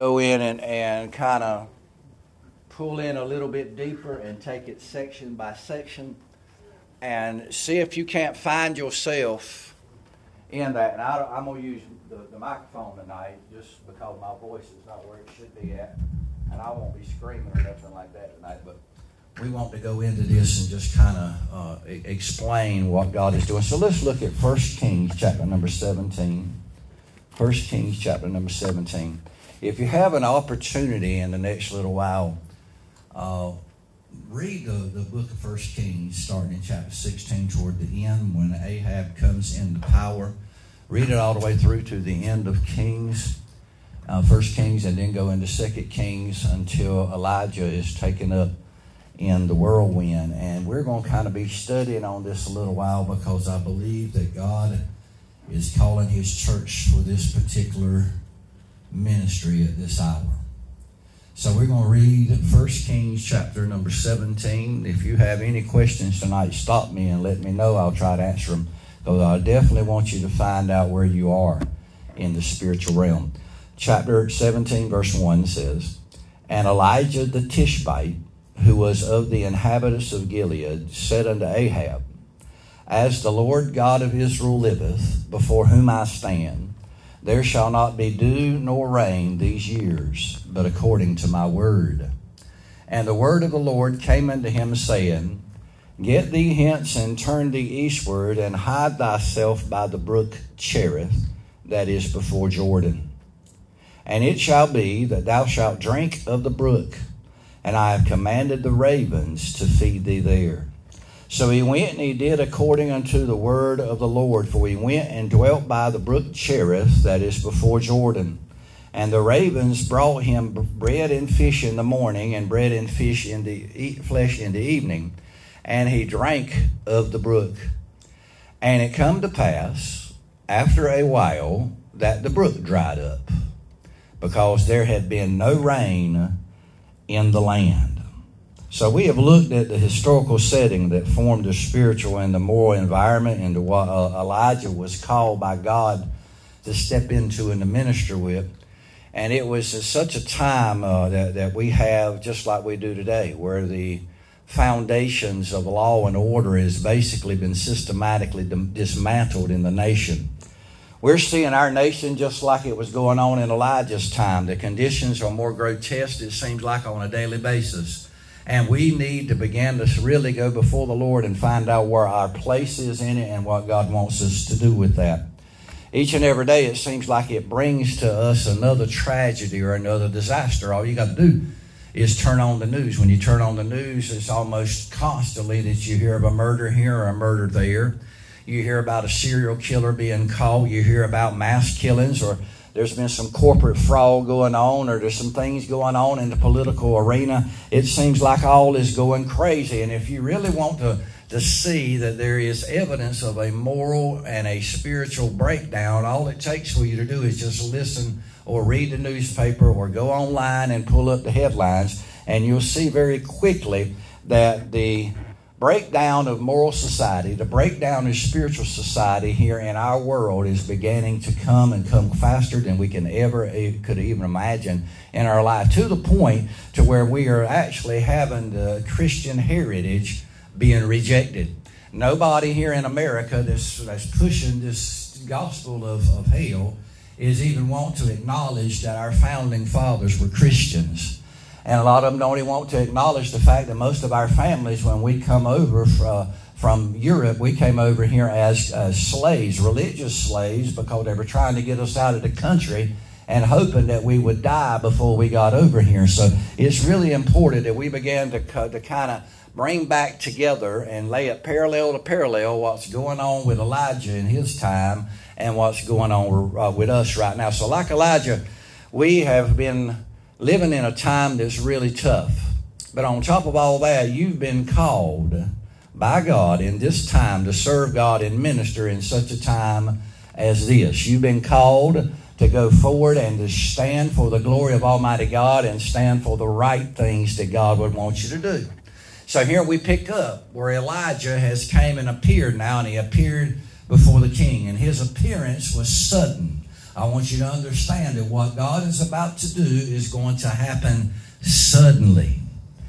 go in and, and kind of pull in a little bit deeper and take it section by section and see if you can't find yourself in that. And I, am going to use the, the microphone tonight just because my voice is not where it should be at. And I won't be screaming or nothing like that tonight. But we want to go into this and just kind of uh, explain what God is doing. So let's look at 1 Kings chapter number 17. 1 Kings chapter number 17. If you have an opportunity in the next little while, uh, read the, the book of First Kings, starting in chapter 16 toward the end when Ahab comes into power. Read it all the way through to the end of Kings, uh, First Kings, and then go into Second Kings until Elijah is taken up in the whirlwind. And we're going to kind of be studying on this a little while because I believe that God is calling His church for this particular ministry at this hour. So we're going to read 1 Kings chapter number 17. If you have any questions tonight, stop me and let me know. I'll try to answer them. Because I definitely want you to find out where you are in the spiritual realm. Chapter 17, verse 1 says, And Elijah the Tishbite, who was of the inhabitants of Gilead, said unto Ahab, As the Lord God of Israel liveth, before whom I stand, there shall not be dew nor rain these years, but according to my word. And the word of the Lord came unto him, saying, Get thee hence and turn thee eastward, and hide thyself by the brook Cherith, that is before Jordan. And it shall be that thou shalt drink of the brook, and I have commanded the ravens to feed thee there. So he went and he did according unto the word of the Lord. For he went and dwelt by the brook Cherith, that is before Jordan. And the ravens brought him bread and fish in the morning, and bread and fish in the flesh in the evening. And he drank of the brook. And it come to pass after a while that the brook dried up, because there had been no rain in the land. So we have looked at the historical setting that formed the spiritual and the moral environment into what uh, Elijah was called by God to step into and to minister with. And it was such a time uh, that, that we have, just like we do today, where the foundations of law and order has basically been systematically dismantled in the nation. We're seeing our nation just like it was going on in Elijah's time. The conditions are more grotesque, it seems like, on a daily basis. And we need to begin to really go before the Lord and find out where our place is in it and what God wants us to do with that. Each and every day, it seems like it brings to us another tragedy or another disaster. All you got to do is turn on the news. When you turn on the news, it's almost constantly that you hear of a murder here or a murder there. You hear about a serial killer being caught. You hear about mass killings or there's been some corporate fraud going on or there's some things going on in the political arena. It seems like all is going crazy. And if you really want to, to see that there is evidence of a moral and a spiritual breakdown, all it takes for you to do is just listen or read the newspaper or go online and pull up the headlines, and you'll see very quickly that the breakdown of moral society, the breakdown of spiritual society here in our world is beginning to come and come faster than we can ever could even imagine in our life to the point to where we are actually having the Christian heritage being rejected. Nobody here in America that's, that's pushing this gospel of, of hell is even want to acknowledge that our founding fathers were Christians. And a lot of them don't even want to acknowledge the fact that most of our families, when we come over uh, from Europe, we came over here as, as slaves, religious slaves, because they were trying to get us out of the country and hoping that we would die before we got over here. So it's really important that we began to, to kind of bring back together and lay it parallel to parallel what's going on with Elijah in his time and what's going on uh, with us right now. So, like Elijah, we have been living in a time that's really tough. But on top of all that, you've been called by God in this time to serve God and minister in such a time as this. You've been called to go forward and to stand for the glory of Almighty God and stand for the right things that God would want you to do. So here we pick up where Elijah has came and appeared now, and he appeared before the king, and his appearance was sudden. I want you to understand that what God is about to do is going to happen suddenly.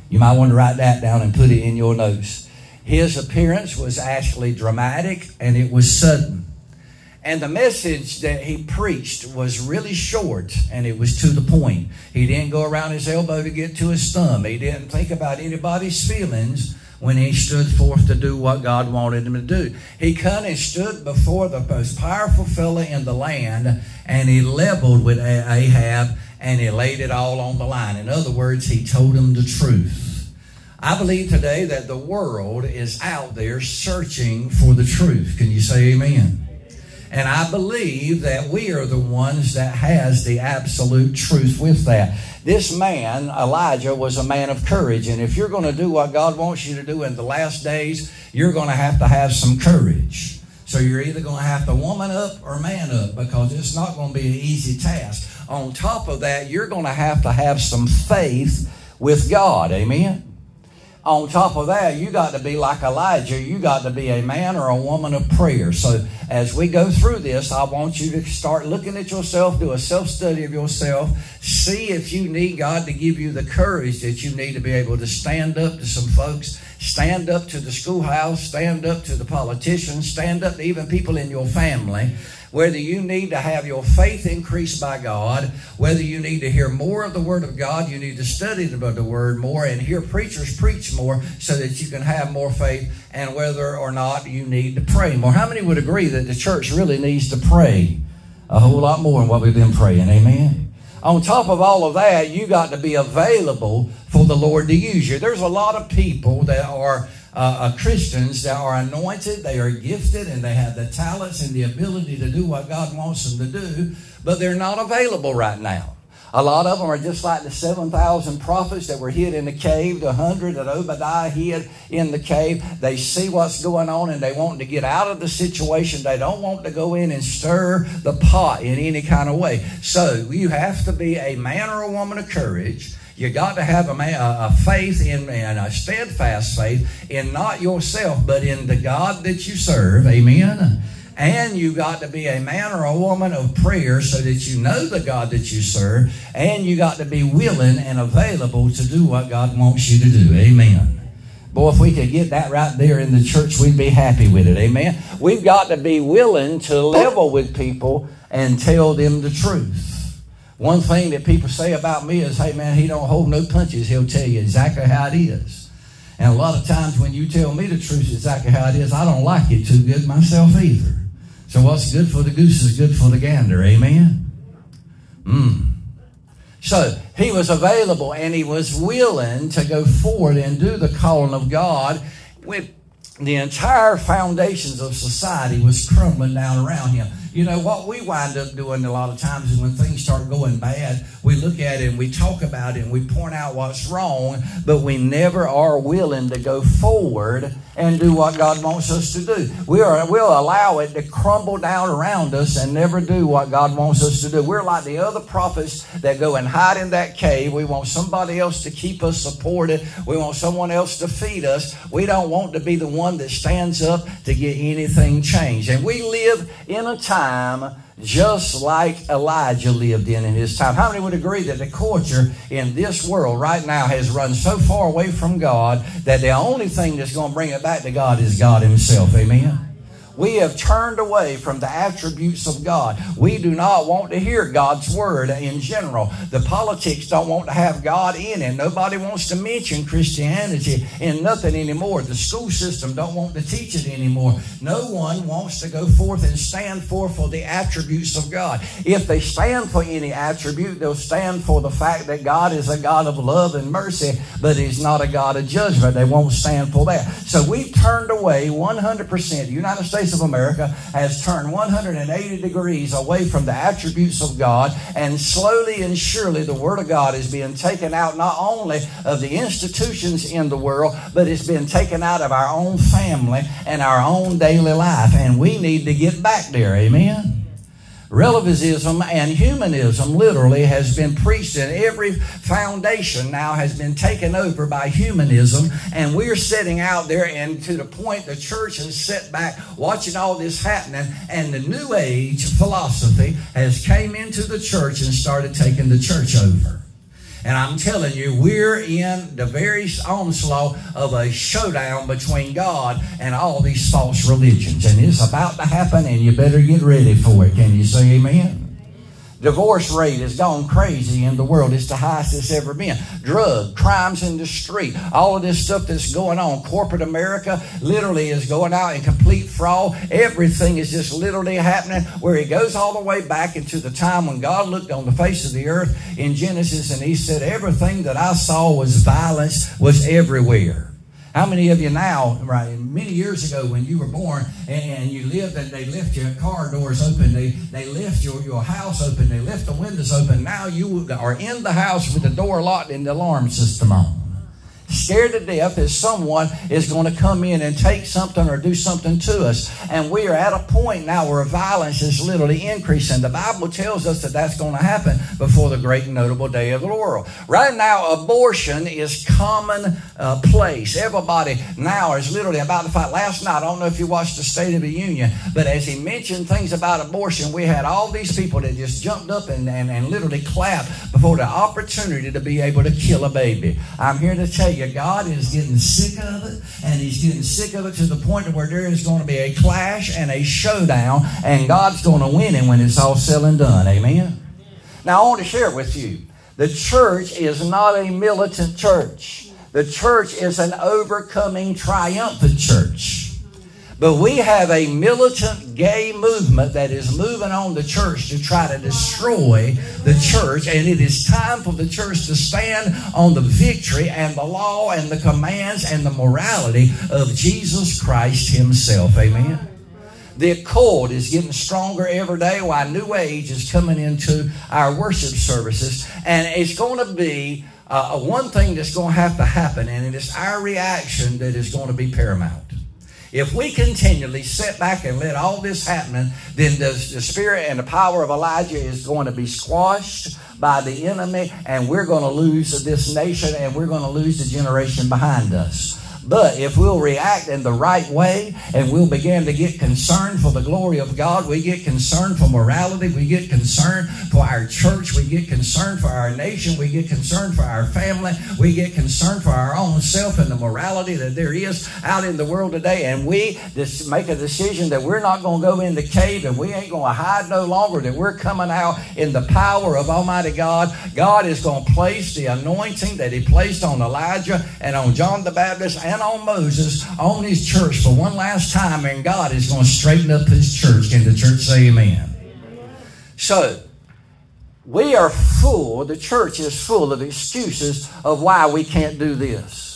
You might want to write that down and put it in your notes. His appearance was actually dramatic and it was sudden. And the message that he preached was really short and it was to the point. He didn't go around his elbow to get to his thumb. He didn't think about anybody's feelings when he stood forth to do what God wanted him to do. He kind of stood before the most powerful fella in the land and he leveled with Ahab and he laid it all on the line. In other words, he told him the truth. I believe today that the world is out there searching for the truth. Can you say amen? And I believe that we are the ones that has the absolute truth with that. This man, Elijah, was a man of courage. And if you're going to do what God wants you to do in the last days, you're going to have to have some courage. So you're either going to have to woman up or man up because it's not going to be an easy task. On top of that, you're going to have to have some faith with God. Amen on top of that, you got to be like Elijah. You got to be a man or a woman of prayer. So as we go through this, I want you to start looking at yourself, do a self study of yourself, see if you need God to give you the courage that you need to be able to stand up to some folks, stand up to the schoolhouse, stand up to the politicians, stand up to even people in your family whether you need to have your faith increased by God, whether you need to hear more of the Word of God, you need to study the Word more and hear preachers preach more so that you can have more faith, and whether or not you need to pray more. How many would agree that the church really needs to pray a whole lot more than what we've been praying? Amen. On top of all of that, you got to be available for the Lord to use you. There's a lot of people that are uh, uh, Christians that are anointed, they are gifted, and they have the talents and the ability to do what God wants them to do, but they're not available right now. A lot of them are just like the 7,000 prophets that were hid in the cave, the 100 that Obadiah hid in the cave. They see what's going on and they want to get out of the situation. They don't want to go in and stir the pot in any kind of way. So you have to be a man or a woman of courage you got to have a, man, a faith in and a steadfast faith in not yourself, but in the God that you serve. Amen. And you got to be a man or a woman of prayer so that you know the God that you serve. And you got to be willing and available to do what God wants you to do. Amen. Boy, if we could get that right there in the church, we'd be happy with it. Amen. We've got to be willing to level with people and tell them the truth. One thing that people say about me is, hey man, he don't hold no punches. He'll tell you exactly how it is. And a lot of times when you tell me the truth exactly how it is, I don't like it too good myself either. So what's good for the goose is good for the gander. Amen? Mm. So he was available and he was willing to go forward and do the calling of God with the entire foundations of society was crumbling down around him. You know, what we wind up doing a lot of times is when things start going bad, we look at it and we talk about it and we point out what's wrong, but we never are willing to go forward and do what God wants us to do. We are, we'll allow it to crumble down around us and never do what God wants us to do. We're like the other prophets that go and hide in that cave. We want somebody else to keep us supported. We want someone else to feed us. We don't want to be the one that stands up to get anything changed. And we live in a time time just like Elijah lived in in his time. How many would agree that the culture in this world right now has run so far away from God that the only thing that's going to bring it back to God is God Himself? Amen. We have turned away from the attributes of God. We do not want to hear God's word in general. The politics don't want to have God in it. Nobody wants to mention Christianity in nothing anymore. The school system don't want to teach it anymore. No one wants to go forth and stand forth for the attributes of God. If they stand for any attribute, they'll stand for the fact that God is a God of love and mercy, but He's not a God of judgment. They won't stand for that. So we've turned away 100%. The United States of America has turned 180 degrees away from the attributes of God, and slowly and surely the Word of God is being taken out not only of the institutions in the world, but it's been taken out of our own family and our own daily life. And we need to get back there. Amen. Relativism and humanism literally has been preached, and every foundation now has been taken over by humanism. And we're sitting out there, and to the point the church has sat back watching all this happening, and the New Age philosophy has came into the church and started taking the church over. And I'm telling you, we're in the very onslaught of a showdown between God and all these false religions. And it's about to happen, and you better get ready for it. Can you say amen? Divorce rate has gone crazy in the world. It's the highest it's ever been. Drug, crimes in the street, all of this stuff that's going on. Corporate America literally is going out in complete fraud. Everything is just literally happening where it goes all the way back into the time when God looked on the face of the earth in Genesis and he said, Everything that I saw was violence, was everywhere. How many of you now, right, many years ago when you were born and you lived and they left your car doors open, they, they left your, your house open, they left the windows open. Now you are in the house with the door locked and the alarm system on scared to death that someone is going to come in and take something or do something to us. And we are at a point now where violence is literally increasing. The Bible tells us that that's going to happen before the great notable day of the Lord. Right now, abortion is common uh, place. Everybody now is literally about to fight. Last night, I don't know if you watched the State of the Union, but as he mentioned things about abortion, we had all these people that just jumped up and, and, and literally clapped before the opportunity to be able to kill a baby. I'm here to tell you you, God is getting sick of it, and He's getting sick of it to the point where there is going to be a clash and a showdown, and God's going to win it when it's all said and done. Amen? Now, I want to share with you the church is not a militant church, the church is an overcoming, triumphant church. But we have a militant gay movement that is moving on the church to try to destroy the church. And it is time for the church to stand on the victory and the law and the commands and the morality of Jesus Christ Himself. Amen. The accord is getting stronger every day while New Age is coming into our worship services. And it's going to be uh, one thing that's going to have to happen, and it is our reaction that is going to be paramount. If we continually sit back and let all this happen, then the, the spirit and the power of Elijah is going to be squashed by the enemy, and we're going to lose this nation and we're going to lose the generation behind us. But if we'll react in the right way and we'll begin to get concerned for the glory of God, we get concerned for morality, we get concerned for our church, we get concerned for our nation, we get concerned for our family, we get concerned for our own self and the morality that there is out in the world today, and we make a decision that we're not going to go in the cave and we ain't going to hide no longer, that we're coming out in the power of Almighty God. God is going to place the anointing that He placed on Elijah and on John the Baptist and on Moses on his church for one last time, and God is going to straighten up his church. Can the church say amen? So, we are full, the church is full of excuses of why we can't do this.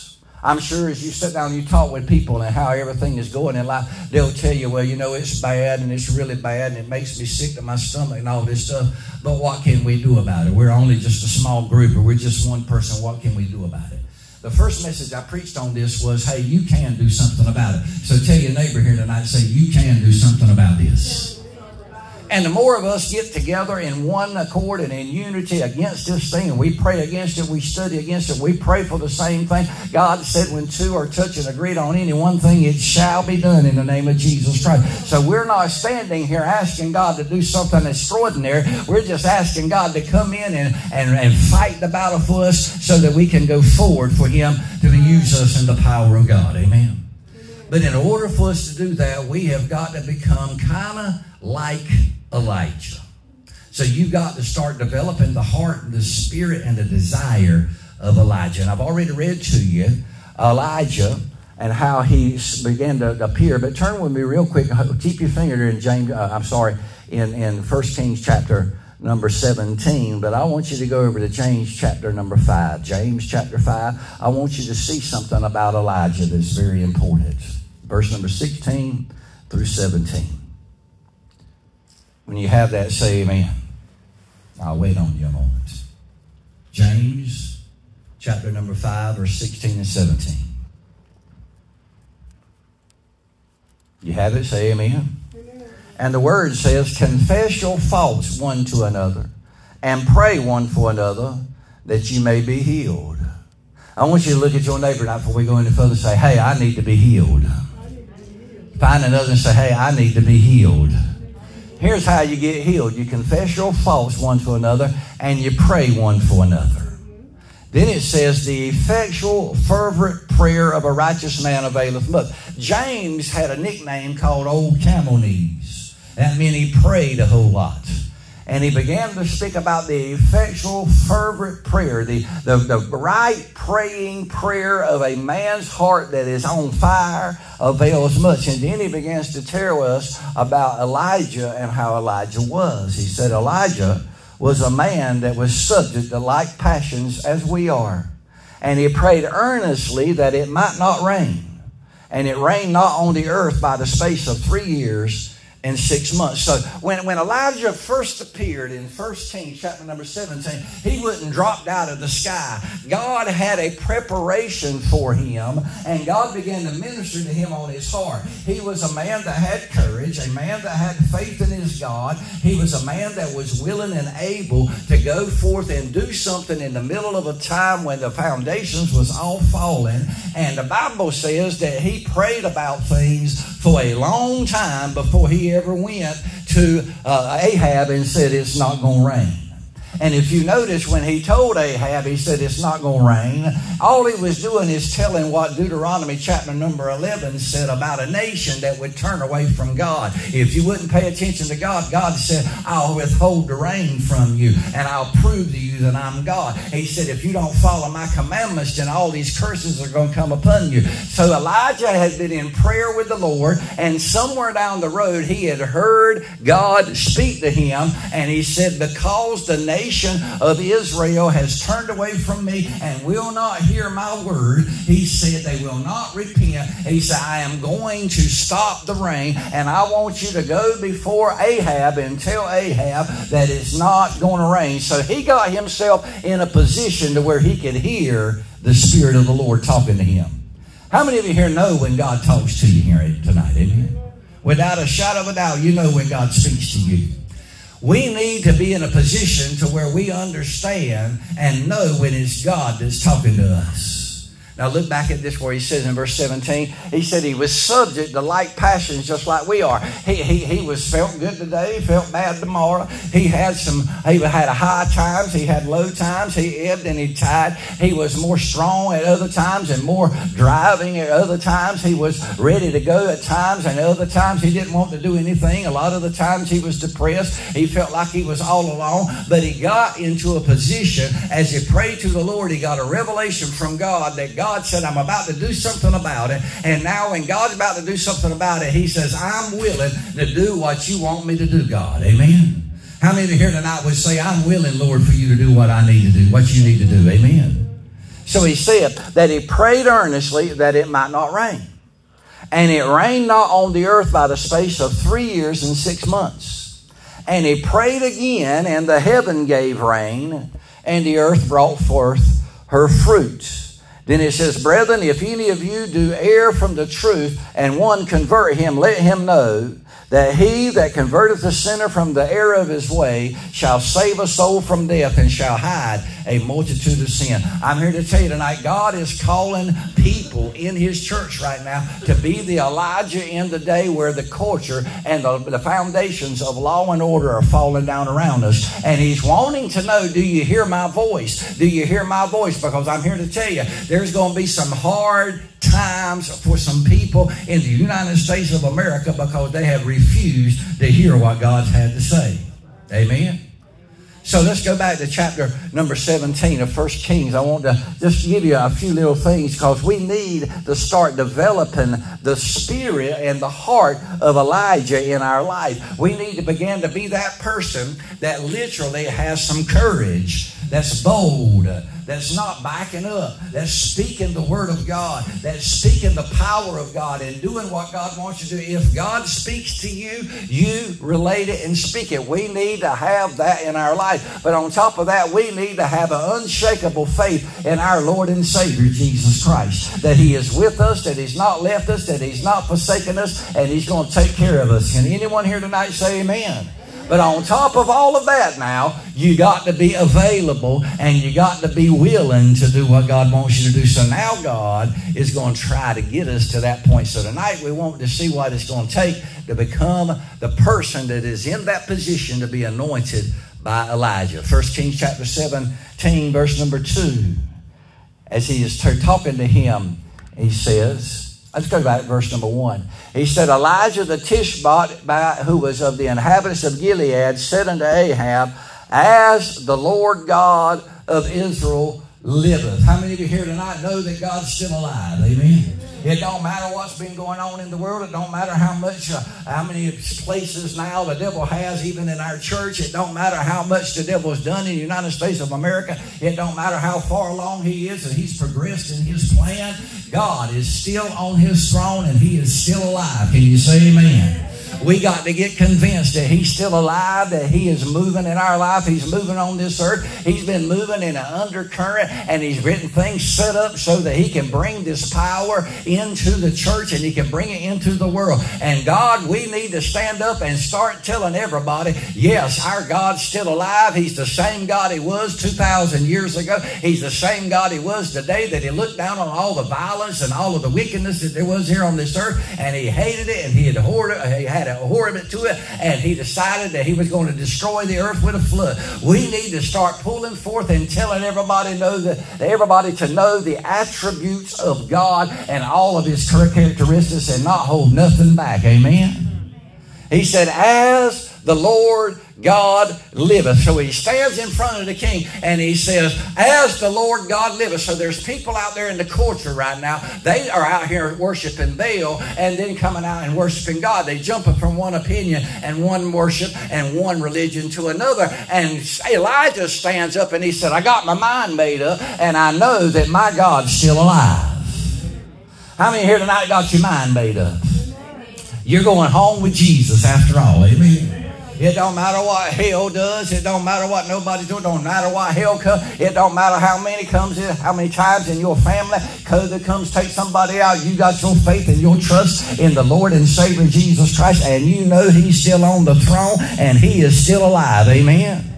I'm sure as you sit down and you talk with people and how everything is going in life, they'll tell you, well, you know, it's bad and it's really bad and it makes me sick to my stomach and all this stuff. But what can we do about it? We're only just a small group or we're just one person. What can we do about it? The first message I preached on this was, hey, you can do something about it. So tell your neighbor here tonight, say, you can do something about this. And the more of us get together in one accord and in unity against this thing, we pray against it, we study against it, we pray for the same thing. God said, when two are touched and agreed on any one thing, it shall be done in the name of Jesus Christ. So we're not standing here asking God to do something extraordinary. We're just asking God to come in and, and, and fight the battle for us so that we can go forward for Him to use us in the power of God. Amen. But in order for us to do that, we have got to become kind of like Elijah. So you've got to start developing the heart and the spirit and the desire of Elijah. And I've already read to you Elijah and how he began to appear. But turn with me real quick. Keep your finger there in James. Uh, I'm sorry, in in First Kings chapter number 17. But I want you to go over to James chapter number five. James chapter five. I want you to see something about Elijah that's very important. Verse number 16 through 17. When you have that, say amen. I'll wait on you a moment. James chapter number 5, verse 16 and 17. You have it, say amen. amen. And the word says, Confess your faults one to another and pray one for another that you may be healed. I want you to look at your neighbor now before we go any further and say, Hey, I need to be healed. Find another and say, Hey, I need to be healed. Here's how you get healed you confess your faults one to another and you pray one for another. Then it says, the effectual, fervent prayer of a righteous man availeth much. James had a nickname called Old Camel Knees. That meant he prayed a whole lot. And he began to speak about the effectual, fervent prayer, the, the, the right praying prayer of a man's heart that is on fire avails much. And then he begins to tell us about Elijah and how Elijah was. He said, Elijah was a man that was subject to like passions as we are. And he prayed earnestly that it might not rain. And it rained not on the earth by the space of three years in six months. So when, when Elijah first appeared in 1 Kings chapter number 17, he wasn't dropped out of the sky. God had a preparation for him, and God began to minister to him on his heart. He was a man that had courage, a man that had faith in his God. He was a man that was willing and able to go forth and do something in the middle of a time when the foundations was all falling. And the Bible says that he prayed about things for a long time before he ever went to uh, Ahab and said, It's not going to rain. And if you notice, when he told Ahab, he said, It's not going to rain, all he was doing is telling what Deuteronomy chapter number 11 said about a nation that would turn away from God. If you wouldn't pay attention to God, God said, I'll withhold the rain from you and I'll prove to you that I'm God. He said, If you don't follow my commandments, then all these curses are going to come upon you. So Elijah had been in prayer with the Lord, and somewhere down the road, he had heard God speak to him, and he said, Because the nation nation of Israel has turned away from me and will not hear my word, he said they will not repent. He said, I am going to stop the rain and I want you to go before Ahab and tell Ahab that it's not going to rain. So he got himself in a position to where he could hear the Spirit of the Lord talking to him. How many of you here know when God talks to you here tonight? Amen. Without a shadow of a doubt, you know when God speaks to you. We need to be in a position to where we understand and know when it's God that's talking to us. Now look back at this where he says in verse 17, he said he was subject to like passions just like we are. He, he, he was felt good today, felt bad tomorrow. He had some, he had high times, he had low times, he ebbed and he tied. He was more strong at other times and more driving at other times. He was ready to go at times and other times he didn't want to do anything. A lot of the times he was depressed. He felt like he was all alone, but he got into a position as he prayed to the Lord, he got a revelation from God that God God said, I'm about to do something about it. And now, when God's about to do something about it, He says, I'm willing to do what you want me to do, God. Amen. How many here tonight would say, I'm willing, Lord, for you to do what I need to do, what you need to do? Amen. So he said that he prayed earnestly that it might not rain. And it rained not on the earth by the space of three years and six months. And he prayed again, and the heaven gave rain, and the earth brought forth her fruits. Then it says, Brethren, if any of you do err from the truth and one convert him, let him know that he that converteth the sinner from the error of his way shall save a soul from death and shall hide a multitude of sin. I'm here to tell you tonight, God is calling people in his church right now to be the Elijah in the day where the culture and the, the foundations of law and order are falling down around us. And he's wanting to know, do you hear my voice? Do you hear my voice? Because I'm here to tell you, there's going to be some hard times for some people in the United States of America because they have refused to hear what God's had to say. Amen. So let's go back to chapter number 17 of First Kings. I want to just give you a few little things because we need to start developing the spirit and the heart of Elijah in our life. We need to begin to be that person that literally has some courage that's bold, that's not backing up, that's speaking the Word of God, that's speaking the power of God and doing what God wants you to do. If God speaks to you, you relate it and speak it. We need to have that in our life. But on top of that, we need to have an unshakable faith in our Lord and Savior, Jesus Christ. That He is with us, that He's not left us, that He's not forsaken us, and He's going to take care of us. Can anyone here tonight say amen? But on top of all of that now, you got to be available and you got to be willing to do what God wants you to do. So now God is going to try to get us to that point. So tonight we want to see what it's going to take to become the person that is in that position to be anointed by Elijah. First Kings chapter 17, verse number 2. As he is talking to him, he says, Let's go back to verse number one. He said, Elijah the Tishbite, who was of the inhabitants of Gilead, said unto Ahab, As the Lord God of Israel liveth. How many of you here tonight know that God's still alive? Amen. It don't matter what's been going on in the world. It don't matter how much, uh, how many places now the devil has, even in our church. It don't matter how much the devil has done in the United States of America. It don't matter how far along he is and he's progressed in his plan. God is still on his throne and he is still alive. Can you say amen? We got to get convinced that He's still alive, that He is moving in our life. He's moving on this earth. He's been moving in an undercurrent, and He's written things set up so that He can bring this power into the church and He can bring it into the world. And God, we need to stand up and start telling everybody, yes, our God's still alive. He's the same God He was 2,000 years ago. He's the same God He was today, that He looked down on all the violence and all of the wickedness that there was here on this earth, and He hated it, and He abhorred it. He had a horribly to it, and he decided that he was going to destroy the earth with a flood. We need to start pulling forth and telling everybody know that everybody to know the attributes of God and all of his characteristics and not hold nothing back. Amen. He said, as the Lord God liveth. So he stands in front of the king and he says, As the Lord God liveth. So there's people out there in the culture right now. They are out here worshiping Baal and then coming out and worshiping God. They jumping from one opinion and one worship and one religion to another. And Elijah stands up and he said, I got my mind made up and I know that my God's still alive. How many here tonight got your mind made up? You're going home with Jesus after all. Amen. It don't matter what hell does. It don't matter what nobody doing. It don't matter what hell comes. It don't matter how many comes in, how many times in your family COVID comes take somebody out. You got your faith and your trust in the Lord and Savior Jesus Christ, and you know He's still on the throne and He is still alive. Amen.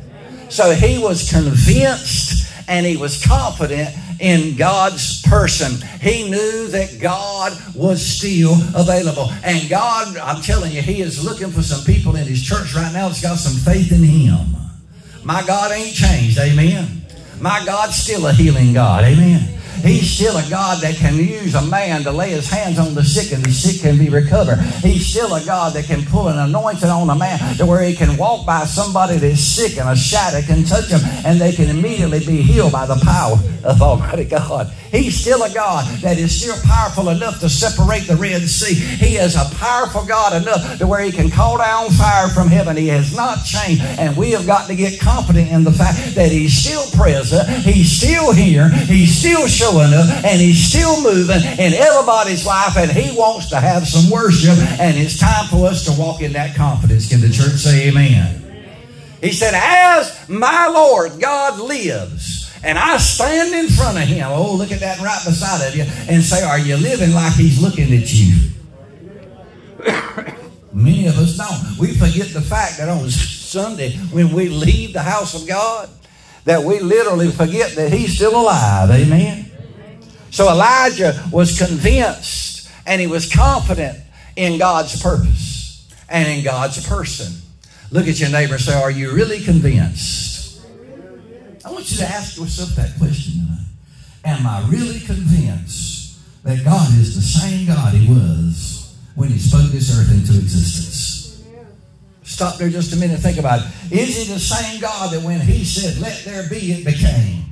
So he was convinced and he was confident in God's person. He knew that God was still available. And God, I'm telling you, He is looking for some people in His church right now that's got some faith in Him. My God ain't changed. Amen. My God's still a healing God. Amen. He's still a God that can use a man to lay his hands on the sick and the sick can be recovered. He's still a God that can pull an anointing on a man to where he can walk by somebody that's sick and a shadow can touch him and they can immediately be healed by the power of Almighty God. He's still a God that is still powerful enough to separate the Red Sea. He is a powerful God enough to where he can call down fire from heaven. He has not changed. And we have got to get confident in the fact that he's still present. He's still here. He's still showing up. And he's still moving in everybody's life. And he wants to have some worship. And it's time for us to walk in that confidence. Can the church say amen? He said, As my Lord God lives, and I stand in front of him, oh, look at that right beside of you, and say, Are you living like he's looking at you? Many of us don't. We forget the fact that on Sunday, when we leave the house of God, that we literally forget that he's still alive. Amen. So Elijah was convinced and he was confident in God's purpose and in God's person. Look at your neighbor and say, Are you really convinced? I want you to ask yourself that question. Am I really convinced that God is the same God He was when He spoke this earth into existence? Stop there just a minute and think about it. Is He the same God that when He said, let there be, it became?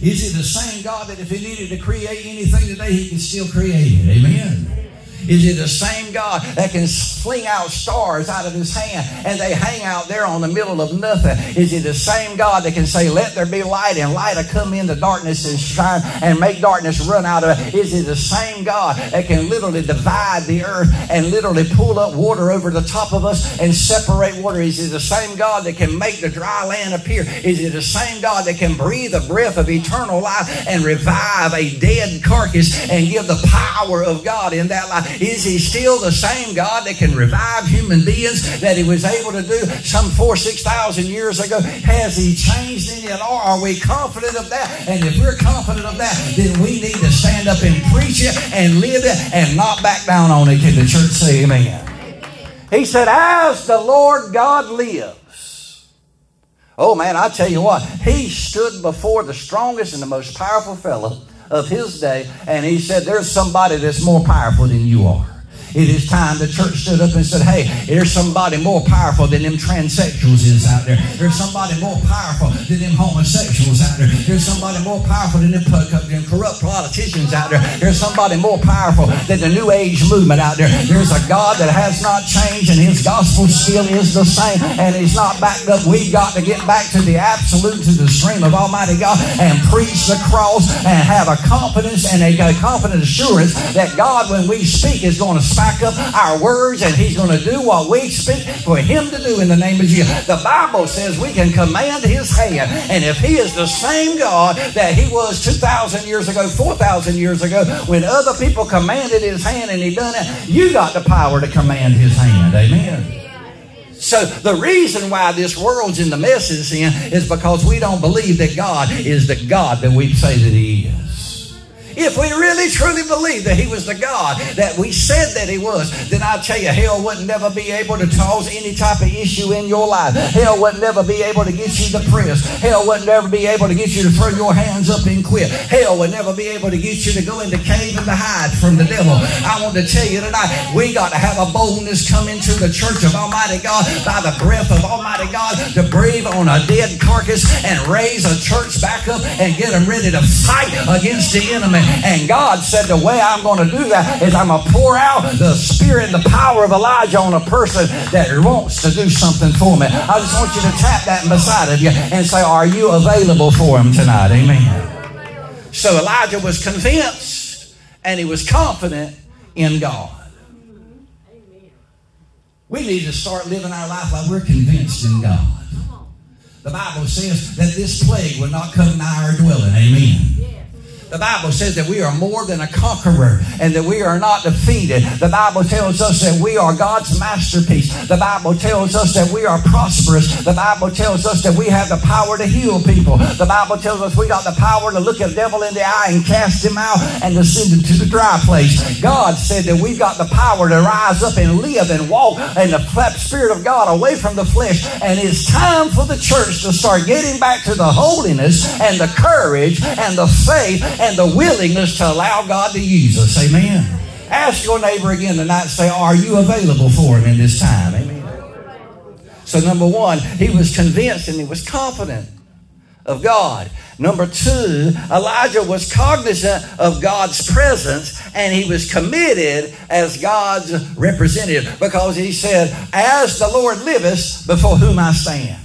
Is He the same God that if He needed to create anything today, He can still create it? Amen. Is he the same God that can fling out stars out of his hand and they hang out there on the middle of nothing? Is he the same God that can say, Let there be light and light will come into darkness and shine and make darkness run out of it? Is he the same God that can literally divide the earth and literally pull up water over the top of us and separate water? Is he the same God that can make the dry land appear? Is he the same God that can breathe the breath of eternal life and revive a dead carcass and give the power of God in that life? Is he still the same God that can revive human beings that he was able to do some four, six thousand years ago? Has he changed any at all? Are we confident of that? And if we're confident of that, then we need to stand up and preach it and live it and not back down on it. Can the church say amen? He said, As the Lord God lives. Oh man, I tell you what, he stood before the strongest and the most powerful fellow of his day, and he said, There's somebody that's more powerful than you are. It is time the church stood up and said, Hey, there's somebody more powerful than them transsexuals is out there. There's somebody more powerful than them homosexuals out there. There's somebody more powerful than them, them corrupt politicians out there. There's somebody more powerful than the New Age movement out there. There's a God that has not changed and his gospel still is the same and he's not backed up. We've got to get back to the absolute, to the stream of Almighty God and preach the cross and have a confidence and a confident assurance that God, when we speak, is going to back up our words and He's going to do what we speak for Him to do in the name of Jesus. The Bible says we can command His hand. And if He is the same God that He was 2,000 years ago, 4,000 years ago, when other people commanded His hand and He done it, you got the power to command His hand. Amen. So the reason why this world's in the mess it's in is because we don't believe that God is the God that we say that He is. If we really truly believe that He was the God that we said that He was, then I tell you, hell wouldn't never be able to cause any type of issue in your life. Hell wouldn't never be able to get you depressed. Hell wouldn't never be able to get you to throw your hands up and quit. Hell would never be able to get you to go into cave and to hide from the devil. I want to tell you tonight, we got to have a boldness come into the church of Almighty God by the breath of Almighty God to breathe on a dead carcass and raise a church back up and get them ready to fight against the enemy. And God said, The way I'm going to do that is I'm going to pour out the spirit and the power of Elijah on a person that wants to do something for me. I just want you to tap that beside of you and say, Are you available for him tonight? Amen. So Elijah was convinced and he was confident in God. We need to start living our life like we're convinced in God. The Bible says that this plague will not come nigh our dwelling. Amen. The Bible says that we are more than a conqueror and that we are not defeated. The Bible tells us that we are God's masterpiece. The Bible tells us that we are prosperous. The Bible tells us that we have the power to heal people. The Bible tells us we got the power to look a devil in the eye and cast him out and to send him to the dry place. God said that we've got the power to rise up and live and walk in the Spirit of God away from the flesh. And it's time for the church to start getting back to the holiness and the courage and the faith and the willingness to allow God to use us. Amen. Ask your neighbor again tonight say, Are you available for him in this time? Amen. So, number one, he was convinced and he was confident of God. Number two, Elijah was cognizant of God's presence and he was committed as God's representative because he said, As the Lord liveth, before whom I stand.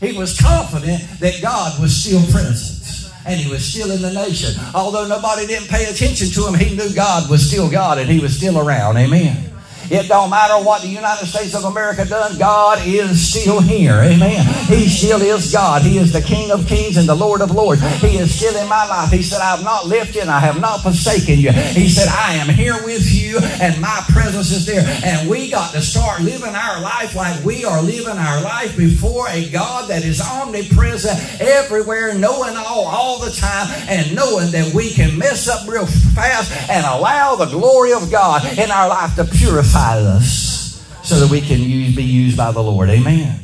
He was confident that God was still present and he was still in the nation. Although nobody didn't pay attention to him, he knew God was still God and he was still around. Amen. It don't matter what the United States of America done, God is still here. Amen. He still is God. He is the King of kings and the Lord of lords. He is still in my life. He said, I have not left you and I have not forsaken you. He said, I am here with you and my presence is there. And we got to start living our life like we are living our life before a God that is omnipresent everywhere, knowing all, all the time, and knowing that we can mess up real fast and allow the glory of God in our life to purify us so that we can use, be used by the Lord. Amen.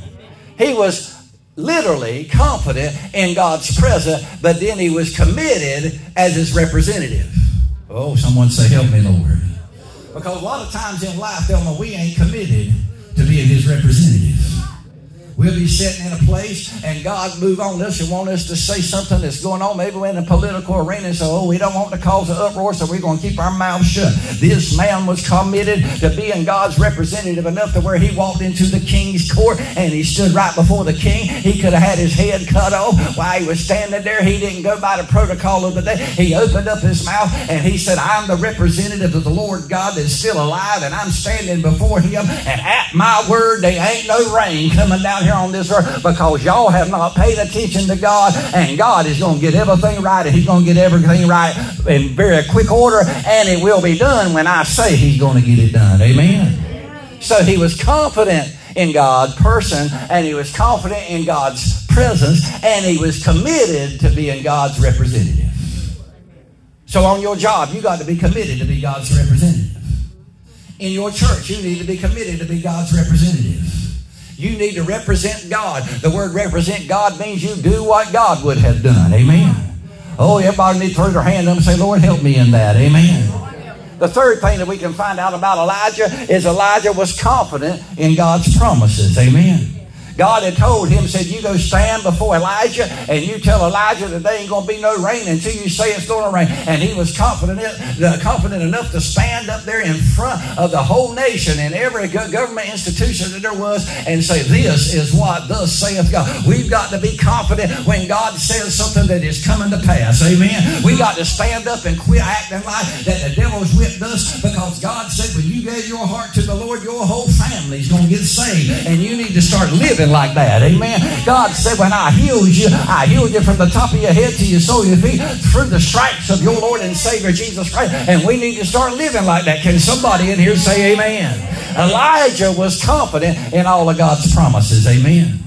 He was literally confident in God's presence, but then he was committed as his representative. Oh, someone say, Help me, Lord. Because a lot of times in life, Thelma, we ain't committed to being his representative. We'll be sitting in a place and God move on us and want us to say something that's going on. Maybe we're in a political arena say, oh, we don't want to cause an uproar, so we're going to keep our mouths shut. This man was committed to being God's representative enough to where he walked into the king's court and he stood right before the king. He could have had his head cut off while he was standing there. He didn't go by the protocol of the day. He opened up his mouth and he said, I'm the representative of the Lord God that's still alive and I'm standing before him. And at my word, there ain't no rain coming down here on this earth because y'all have not paid attention to God, and God is going to get everything right, and He's going to get everything right in very quick order, and it will be done when I say He's going to get it done. Amen. So he was confident in God's person, and he was confident in God's presence, and he was committed to being God's representative. So on your job, you got to be committed to be God's representative. In your church, you need to be committed to be God's representative. You need to represent God. The word represent God means you do what God would have done. Amen. Oh, everybody needs to throw their hand up and say, Lord, help me in that. Amen. The third thing that we can find out about Elijah is Elijah was confident in God's promises. Amen. God had told him, said, You go stand before Elijah and you tell Elijah that there ain't going to be no rain until you say it's going to rain. And he was confident, uh, confident enough to stand up there in front of the whole nation and every government institution that there was and say, This is what thus saith God. We've got to be confident when God says something that is coming to pass. Amen. We got to stand up and quit acting like that the devil's whipped us because God said, When you gave your heart to the Lord, your whole family's going to get saved. And you need to start living living like that. Amen. God said, when I healed you, I healed you from the top of your head to your sole of your feet through the stripes of your Lord and Savior Jesus Christ. And we need to start living like that. Can somebody in here say amen? Elijah was confident in all of God's promises. Amen.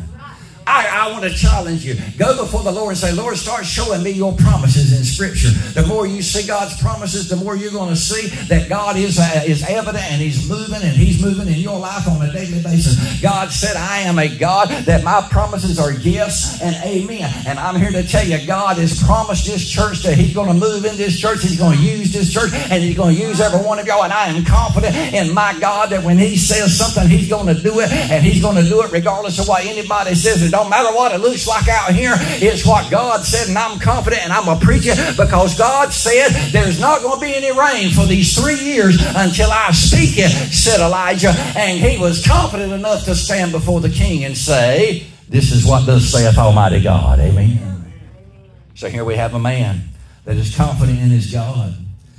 I, I want to challenge you. Go before the Lord and say, Lord, start showing me your promises in Scripture. The more you see God's promises, the more you're going to see that God is, uh, is evident and He's moving and He's moving in your life on a daily basis. God said, I am a God that my promises are yes and amen. And I'm here to tell you, God has promised this church that He's going to move in this church. He's going to use this church and He's going to use every one of y'all. And I am confident in my God that when He says something, He's going to do it and He's going to do it regardless of what anybody says. It don't matter what it looks like out here. It's what God said, and I'm confident, and I'm a preacher because God said there's not going to be any rain for these three years until I speak it, said Elijah. And he was confident enough to stand before the king and say, This is what thus saith Almighty God. Amen. So here we have a man that is confident in his God.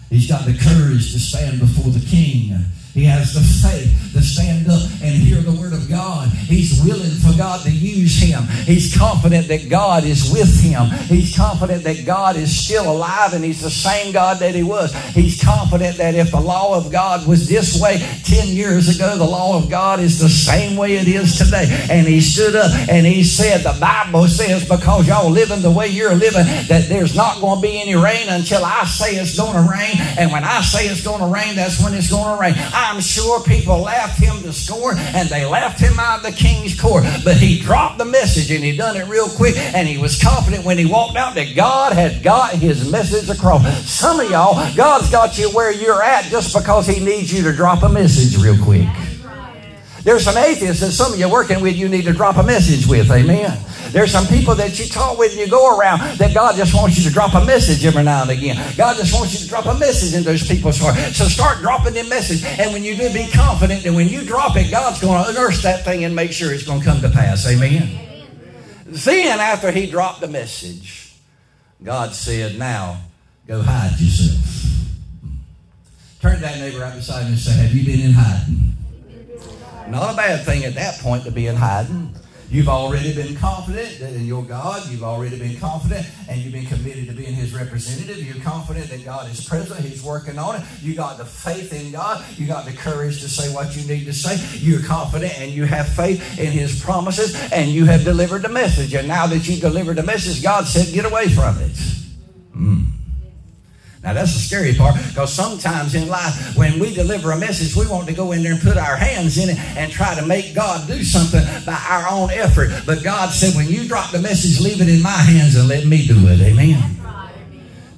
He's got the courage to stand before the king he has the faith to stand up and hear the word of God. He's willing God to use him. He's confident that God is with him. He's confident that God is still alive and he's the same God that he was. He's confident that if the law of God was this way 10 years ago, the law of God is the same way it is today. And he stood up and he said, The Bible says, because y'all living the way you're living, that there's not going to be any rain until I say it's going to rain. And when I say it's going to rain, that's when it's going to rain. I'm sure people laughed him to scorn and they laughed him out of the king's court. But he dropped the message and he done it real quick and he was confident when he walked out that God had got his message across. Some of y'all, God's got you where you're at just because he needs you to drop a message real quick. There's some atheists that some of you working with you need to drop a message with. Amen. There's some people that you talk with and you go around that God just wants you to drop a message every now and again. God just wants you to drop a message in those people's heart. So start dropping the message. And when you do, be confident that when you drop it, God's going to nurse that thing and make sure it's going to come to pass. Amen. Then, after he dropped the message, God said, Now go hide yourself. Turn that neighbor right beside you and say, Have you been in hiding? Not a bad thing at that point to be in hiding. You've already been confident in your God, you've already been confident and you've been committed to being His representative. You're confident that God is present, He's working on it. You got the faith in God, you got the courage to say what you need to say. You're confident and you have faith in His promises and you have delivered the message. And now that you delivered the message, God said, get away from it. Mm. Now that's the scary part because sometimes in life, when we deliver a message, we want to go in there and put our hands in it and try to make God do something by our own effort. But God said, when you drop the message, leave it in my hands and let me do it. Amen.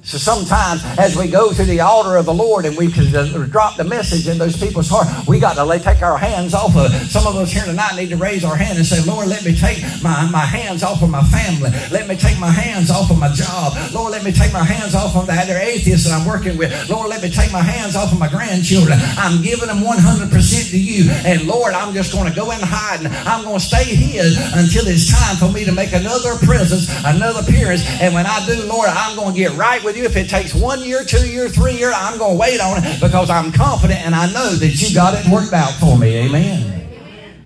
So sometimes as we go to the altar of the Lord and we can drop the message in those people's heart, we got to take our hands off of it. Some of us here tonight need to raise our hand and say, Lord, let me take my, my hands off of my family. Let me take my hands off of my job. Lord, let me take my hands off of the other atheists that I'm working with. Lord, let me take my hands off of my grandchildren. I'm giving them 100% to you. And Lord, I'm just going to go in hiding. I'm going to stay hid until it's time for me to make another presence, another appearance. And when I do, Lord, I'm going to get right with with you. If it takes one year, two year, three year, I'm going to wait on it because I'm confident and I know that you got it worked out for me. Amen.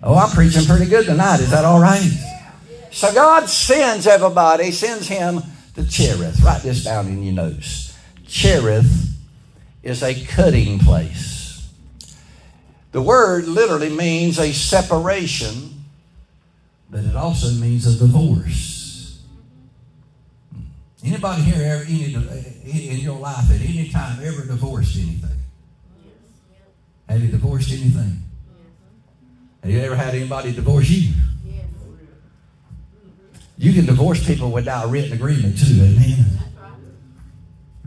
Oh, I'm preaching pretty good tonight. Is that all right? So God sends everybody, sends him to Cherith. Write this down in your notes. Cherith is a cutting place. The word literally means a separation, but it also means a divorce. Anybody here ever any, eh, eh, in your life at any time ever divorced anything? Have you divorced anything? Have you ever had anybody divorce you? You can divorce people without a written agreement too, amen.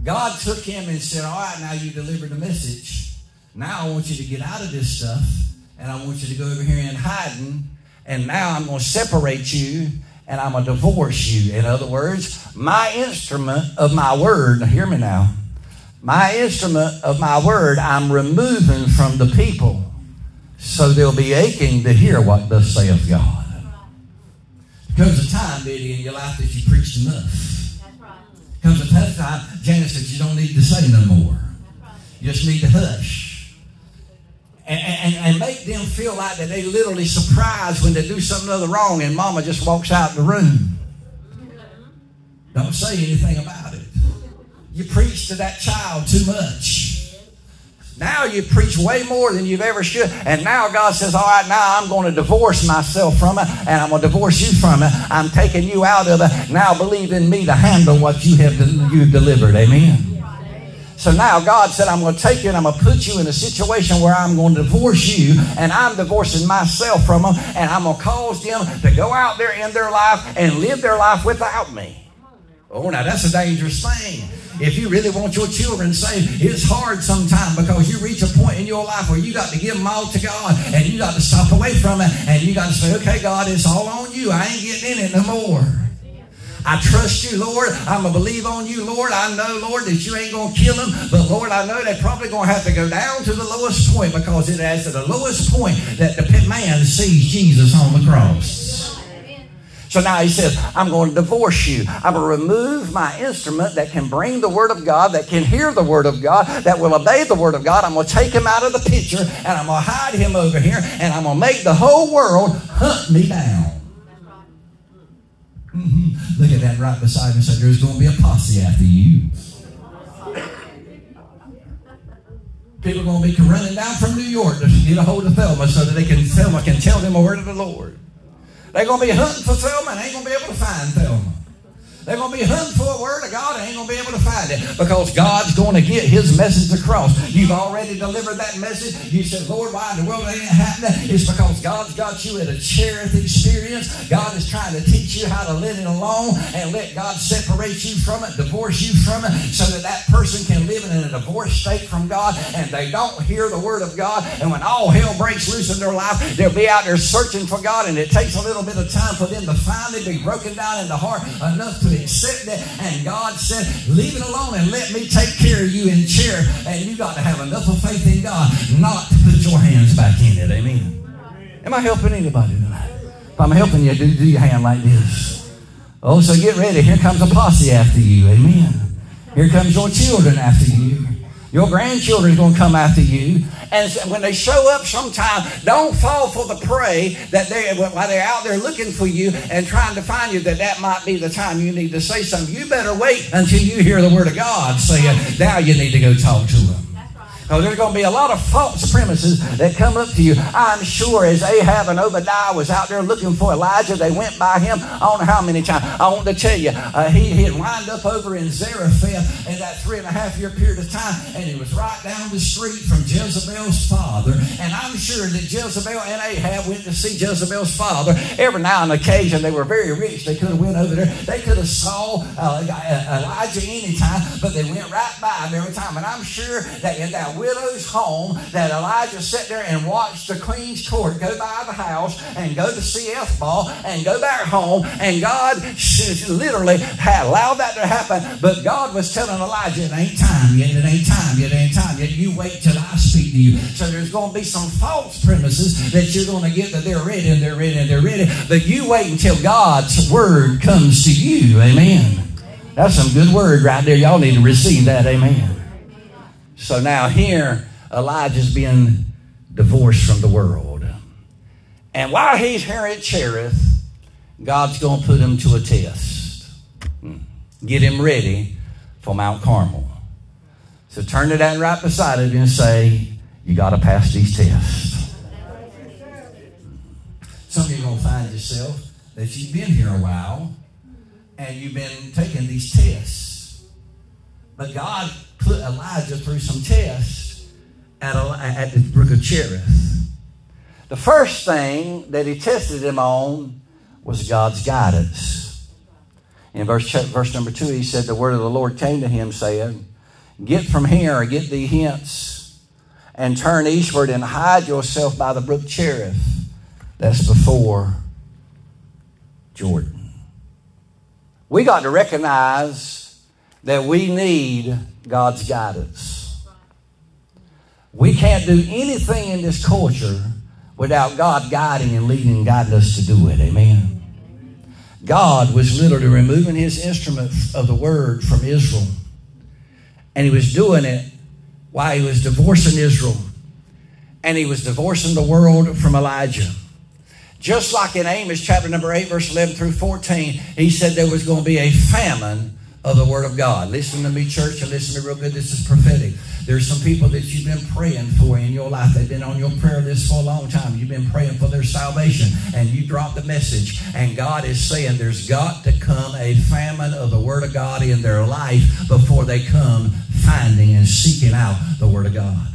God took him and said, All right, now you delivered the message. Now I want you to get out of this stuff, and I want you to go over here in hiding, and now I'm going to separate you and I'm going to divorce you. In other words, my instrument of my word, hear me now, my instrument of my word, I'm removing from the people so they'll be aching to hear what thus saith God. Comes a time, Betty, in your life that you preached enough. Comes a time, Janice, that you don't need to say no more. You just need to hush and, and, and, make them feel like that they literally surprised when they do something other wrong and mama just walks out the room. Don't say anything about it. You preach to that child too much. Now you preach way more than you've ever should. And now God says, all right, now I'm going to divorce myself from it and I'm going to divorce you from it. I'm taking you out of it. Now believe in me to handle what you have you've delivered. Amen. So now God said, I'm going to take you and I'm going to put you in a situation where I'm going to divorce you and I'm divorcing myself from them and I'm going to cause them to go out there in their life and live their life without me. Oh, now that's a dangerous thing. If you really want your children saved, it's hard sometimes because you reach a point in your life where you got to give them all to God and you got to stop away from it and you got to say, okay, God, it's all on you. I ain't getting in it no more. I trust you, Lord. I'm going to believe on you, Lord. I know, Lord, that you ain't going to kill them. But, Lord, I know they're probably going to have to go down to the lowest point because it is at the lowest point that the man sees Jesus on the cross. So now he says, I'm going to divorce you. I'm going to remove my instrument that can bring the Word of God, that can hear the Word of God, that will obey the Word of God. I'm going to take him out of the picture and I'm going to hide him over here and I'm going to make the whole world hunt me down. Mm-hmm. Look at that right beside me say, There's going to be a posse after you. People are going to be running down from New York to get a hold of Thelma so that they can Thelma can tell them a word of the Lord. They're going to be hunting for Thelma and ain't going to be able to find Thelma. They're going to be hunting for a word of God and ain't going to be able to find it because God's going to get his message across. You've already delivered that message. You said, Lord, why in the world ain't it happening? It's because God's got you at a Cherith experience. God is trying to teach you how to live it alone and let God separate you from it, divorce you from it, so that that person can live in a divorced state from God and they don't hear the word of God. And when all hell breaks loose in their life, they'll be out there searching for God and it takes a little bit of time for them to finally be broken down in the heart enough to accept that. And God said, Leave it alone and let me take care of you in Cherith. And you got to have enough of faith in God not to put your hands back in it. Amen. Am I helping anybody tonight? If I'm helping you, do, do your hand like this. Oh, so get ready. Here comes a posse after you. Amen. Here comes your children after you. Your grandchildren are going to come after you. And when they show up sometime, don't fall for the prey that they, while they're out there looking for you and trying to find you, that that might be the time you need to say something. You better wait until you hear the word of God say, now you need to go talk to them. Because there's going to be a lot of false premises that come up to you. I'm sure as Ahab and Obadiah was out there looking for Elijah, they went by him. I don't know how many times. I want to tell you, uh, he, had lined up over in Zarephath in that three and a half year period of time, and he was right down the street from Jezebel's father. And I'm sure that Jezebel and Ahab went to see Jezebel's father. Every now and occasion, they were very rich. They could have went over there. They could have saw uh, Elijah anytime, but they went right by him every time. And I'm sure that in that widow's home that Elijah sat there and watched the queen's court go by the house and go to see Ethbaal and go back home. And God literally allowed that to happen. But God was telling Elijah, it ain't time yet, it ain't time yet, it ain't time yet. You wait till I speak to you. So there's going to be some false premises that you're going to get that they're ready and they're ready and they're ready. But you wait until God's word comes to you. Amen. That's some good word right there. Y'all need to receive that. Amen. So now here, Elijah's being divorced from the world. And while he's here at Cherith, God's going to put him to a test. Hmm. Get him ready for Mount Carmel. So turn to that right beside it and say, You got to pass these tests. Some of you are going to find yourself that you've been here a while and you've been taking these tests. But God put Elijah through some tests at, at the brook of Cherith. The first thing that he tested him on was God's guidance. In verse, verse number two, he said, The word of the Lord came to him, saying, Get from here, get thee hence, and turn eastward and hide yourself by the brook Cherith. That's before Jordan. We got to recognize that we need God's guidance. We can't do anything in this culture without God guiding and leading and guiding us to do it. Amen. God was literally removing his instrument of the word from Israel. And he was doing it while he was divorcing Israel. And he was divorcing the world from Elijah. Just like in Amos chapter number 8, verse 11 through 14, he said there was going to be a famine of the Word of God. Listen to me, church, and listen to me real good. This is prophetic. There's some people that you've been praying for in your life. They've been on your prayer list for a long time. You've been praying for their salvation, and you dropped the message. And God is saying there's got to come a famine of the Word of God in their life before they come finding and seeking out the Word of God.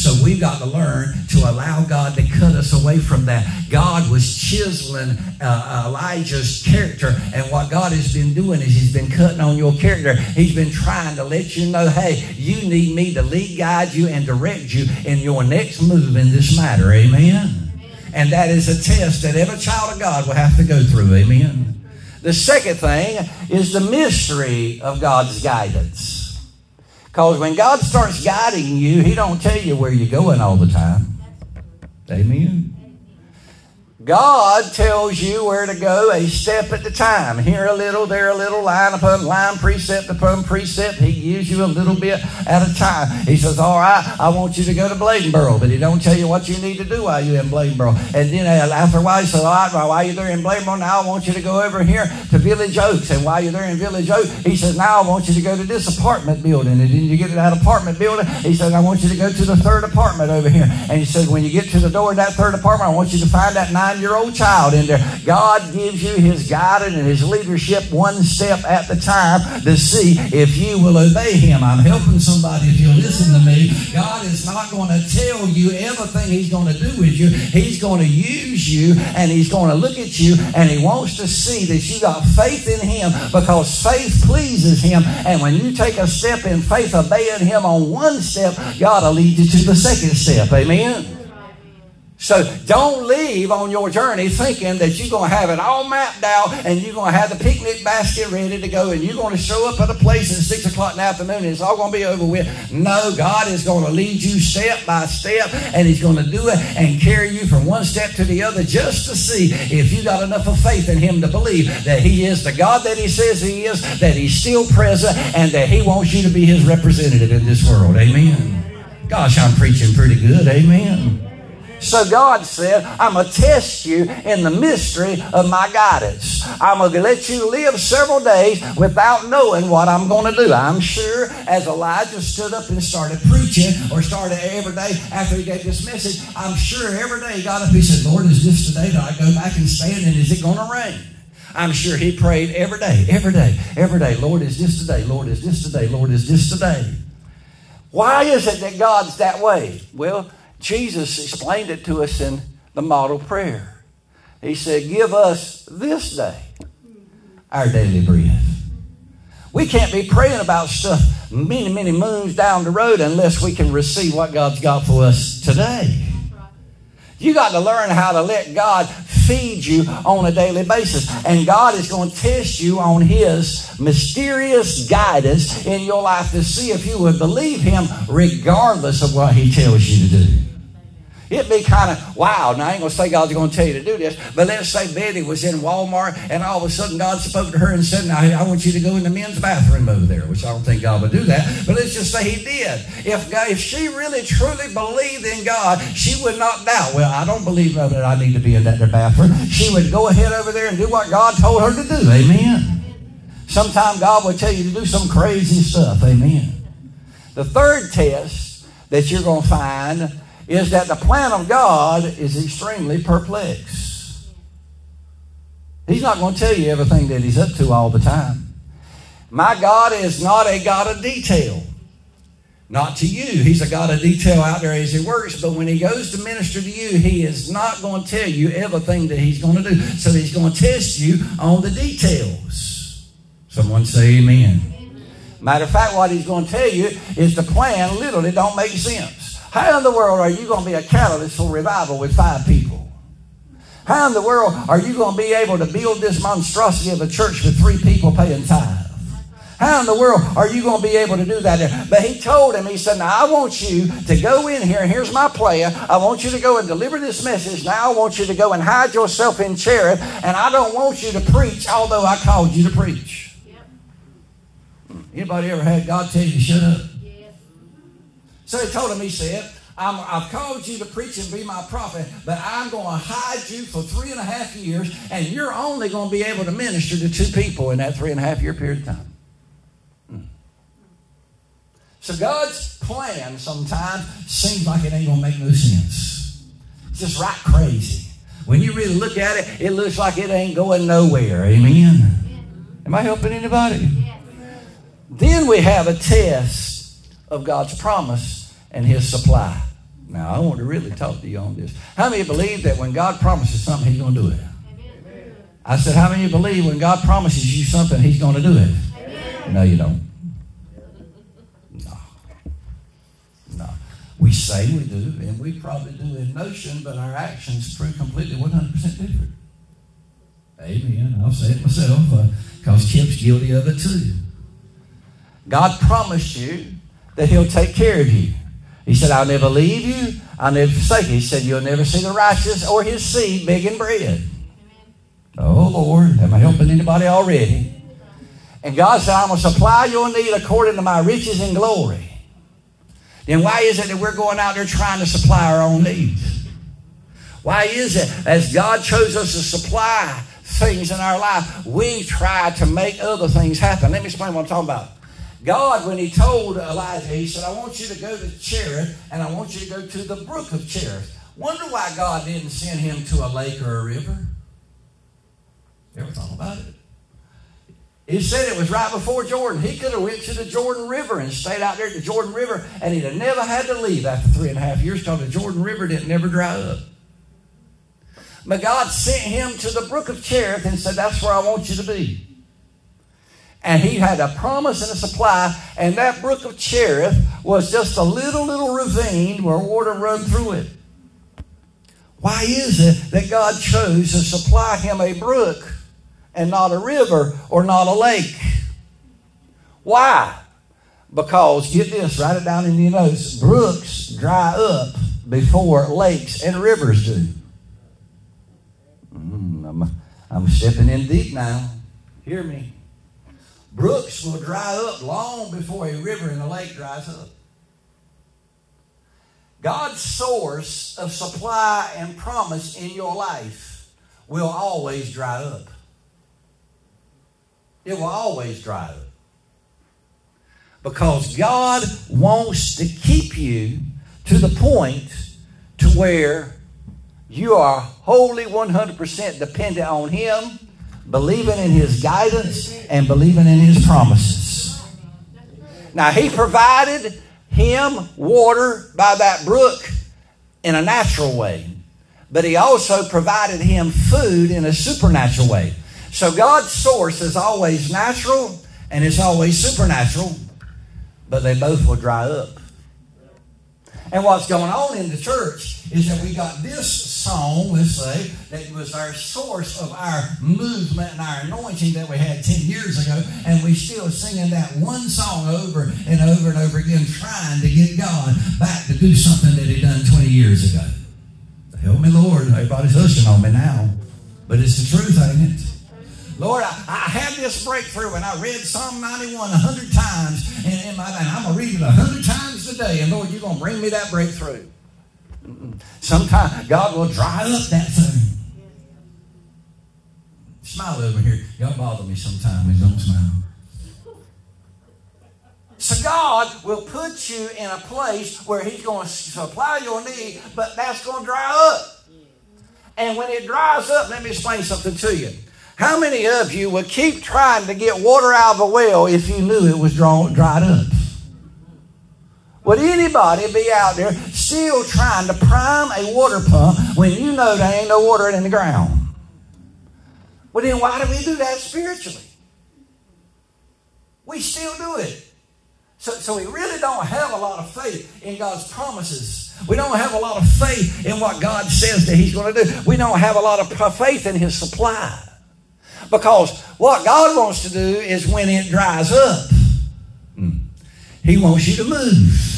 So we've got to learn to allow God to cut us away from that. God was chiseling uh, Elijah's character, and what God has been doing is He's been cutting on your character. He's been trying to let you know, hey, you need me to lead, guide you, and direct you in your next move in this matter. Amen. And that is a test that every child of God will have to go through. Amen. The second thing is the mystery of God's guidance. Because when God starts guiding you, He don't tell you where you're going all the time. Amen. God tells you where to go a step at a time. Here a little, there a little, line upon line, precept upon precept. He gives you a little bit at a time. He says, All right, I want you to go to Bladenboro, but he don't tell you what you need to do while you're in Bladenboro. And then uh, after a while, he says, All right, while you're there in Bladenboro, now I want you to go over here to Village Oaks. And while you're there in Village Oaks, he says, Now I want you to go to this apartment building. And then you get to that apartment building, he says, I want you to go to the third apartment over here. And he says, When you get to the door of that third apartment, I want you to find that nine nine year old child in there. God gives you His guidance and His leadership one step at the time to see if you will obey Him. I'm helping somebody if you'll listen to me. God is not going to tell you everything He's going to do with you. He's going to use you and He's going to look at you and He wants to see that you got faith in Him because faith pleases Him. And when you take a step in faith, obeying Him on one step, God will lead you to the second step. Amen. So don't leave on your journey thinking that you're going to have it all mapped out and you're going to have the picnic basket ready to go and you're going to show up at a place at 6 o'clock in the afternoon and it's all going to be over with. No, God is going to lead you step by step and He's going to do it and carry you from one step to the other just to see if you got enough of faith in Him to believe that He is the God that He says He is, that He's still present, and that He wants you to be His representative in this world. Amen. Gosh, I'm preaching pretty good. Amen. So God said, I'm going to test you in the mystery of my guidance. I'm going to let you live several days without knowing what I'm going to do. I'm sure as Elijah stood up and started preaching or started every day after he gave this message, I'm sure every day he got up, he said, Lord, is this today that I go back and stand and is it going to rain? I'm sure he prayed every day, every day, every day. Lord, is this today? Lord, is this today? Lord, is this today? Why is it that God's that way? Well, Jesus explained it to us in the model prayer. He said, Give us this day our daily bread. We can't be praying about stuff many, many moons down the road unless we can receive what God's got for us today. You got to learn how to let God feed you on a daily basis. And God is going to test you on His mysterious guidance in your life to see if you would believe Him regardless of what He tells you to do. It'd be kind of wild. Now, I ain't going to say God's going to tell you to do this, but let's say Betty was in Walmart and all of a sudden God spoke to her and said, Now, I want you to go in the men's bathroom over there, which I don't think God would do that, but let's just say He did. If, God, if she really truly believed in God, she would not doubt, Well, I don't believe that I need to be in that bathroom. She would go ahead over there and do what God told her to do. Amen. Sometimes God will tell you to do some crazy stuff. Amen. The third test that you're going to find is that the plan of God is extremely perplexed. He's not going to tell you everything that He's up to all the time. My God is not a God of detail. Not to you. He's a God of detail out there as He works, but when He goes to minister to you, He is not going to tell you everything that He's going to do. So He's going to test you on the details. Someone say amen. Matter of fact, what He's going to tell you is the plan literally don't make sense. How in the world are you going to be a catalyst for revival with five people? How in the world are you going to be able to build this monstrosity of a church with three people paying tithe? How in the world are you going to be able to do that? But he told him, he said, Now I want you to go in here, and here's my plan. I want you to go and deliver this message. Now I want you to go and hide yourself in Cherith, and I don't want you to preach, although I called you to preach. Yep. Anybody ever had God tell you to shut up? So he told him, he said, i have called you to preach and be my prophet, but I'm going to hide you for three and a half years, and you're only going to be able to minister to two people in that three and a half year period of time. Hmm. So God's plan sometimes seems like it ain't going to make no sense. It's just right crazy. When you really look at it, it looks like it ain't going nowhere. Amen? Am I helping anybody? Then we have a test of God's promise and his supply. Now, I want to really talk to you on this. How many believe that when God promises something, he's going to do it? I said, how many believe when God promises you something, he's going to do it? Amen. No, you don't. No. No. We say we do, and we probably do in notion, but our actions prove completely 100% different. Amen. I'll say it myself because uh, Chip's guilty of it too. God promised you that he'll take care of you. He said, I'll never leave you. I'll never forsake you. He said, You'll never see the righteous or his seed begging bread. Oh, Lord. Am I helping anybody already? And God said, I'm going to supply your need according to my riches and glory. Then why is it that we're going out there trying to supply our own needs? Why is it as God chose us to supply things in our life, we try to make other things happen? Let me explain what I'm talking about. God, when he told Elijah, he said, I want you to go to Cherith and I want you to go to the brook of Cherith. Wonder why God didn't send him to a lake or a river? Ever thought about it? He said it was right before Jordan. He could have went to the Jordan River and stayed out there at the Jordan River, and he'd have never had to leave after three and a half years because the Jordan River didn't never dry up. But God sent him to the brook of Cherith and said, That's where I want you to be and he had a promise and a supply, and that brook of Cherith was just a little, little ravine where water run through it. Why is it that God chose to supply him a brook and not a river or not a lake? Why? Because, get this, write it down in your notes brooks dry up before lakes and rivers do. Mm, I'm, I'm stepping in deep now. Hear me. Brooks will dry up long before a river and a lake dries up. God's source of supply and promise in your life will always dry up. It will always dry up. Because God wants to keep you to the point to where you are wholly 100% dependent on Him, believing in His guidance and believing in His promises. Now, He provided him water by that brook in a natural way, but He also provided him food in a supernatural way. So God's source is always natural and it's always supernatural, but they both will dry up. And what's going on in the church is that we got this song, let's say, that was our source of our movement and our anointing that we had 10 years ago, and we still singing that one song over and over and over again, trying to get God back to do something that He done 20 years ago. Help me, Lord. Everybody's hushing on me now. But it's the truth, ain't it? Lord, I, I, had this breakthrough and I read Psalm 91 a hundred times in, in my and I'm gonna read it a hundred times today, and Lord, you're gonna bring me that breakthrough. Sometimes God will dry up that thing. Smile over here. Y'all bother me sometimes. Don't smile. So God will put you in a place where He's going to supply your need, but that's going to dry up. And when it dries up, let me explain something to you. How many of you would keep trying to get water out of a well if you knew it was drawn, dried up? Would anybody be out there still trying to prime a water pump when you know there ain't no water in the ground? Well, then why do we do that spiritually? We still do it. So, so we really don't have a lot of faith in God's promises. We don't have a lot of faith in what God says that He's going to do. We don't have a lot of faith in His supply. Because what God wants to do is when it dries up, hmm, He wants you to move.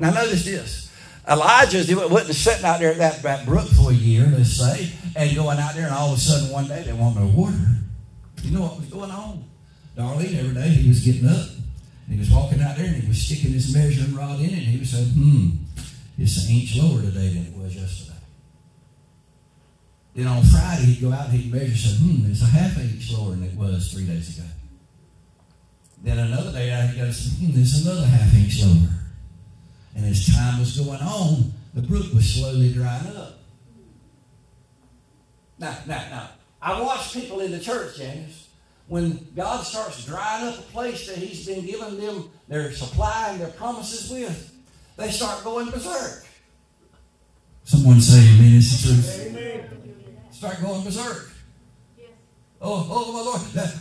Now, notice this. Elijah wasn't sitting out there at that, that brook for a year, let's say, and going out there, and all of a sudden one day they want no water. You know what was going on? Darlene, every day he was getting up, and he was walking out there, and he was sticking his measuring rod in and he was saying, hmm, it's an inch lower today than it was yesterday. Then on Friday, he'd go out and he'd measure, and say, hmm, it's a half inch lower than it was three days ago. Then another day, he'd go, hmm, there's another half inch lower. And as time was going on, the brook was slowly drying up. Now, now, now, I watch people in the church, James, when God starts drying up a place that He's been giving them their supply and their promises with, they start going berserk. Someone say amen. It's the truth. Amen start going berserk. Oh, oh, my Lord, that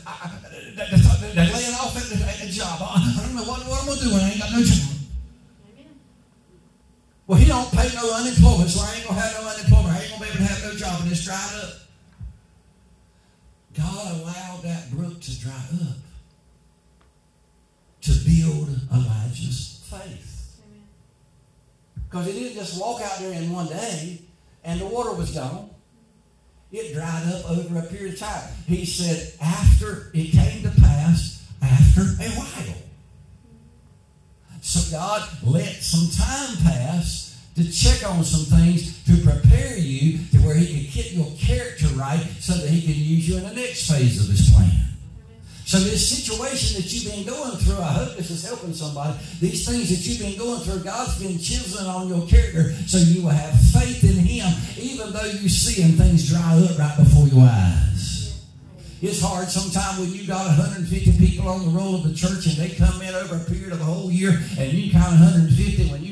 laying off at the job. I, don't know what, what I'm going to do I ain't got no job. Well, he don't pay no unemployment, so I ain't to have no unemployment. I ain't to be able to have no job, and it's dried up. God allowed that brook to dry up to build Elijah's faith. Because he didn't just walk out there in one day and the water was gone. It dried up over a period of time. He said, after it came to pass, after a while. So God let some time pass to check on some things to prepare you to where He can get your character right so that He can use you in the next phase of His plan. So this situation that you've been going through, I hope this is helping somebody. These things that you've been going through, God's been chiseling on your character so you will have faith in Him, even though you see and things dry up right before your eyes. It's hard sometimes when you got 150 people on the roll of the church and they come in over a period of a whole year and you count 150 when you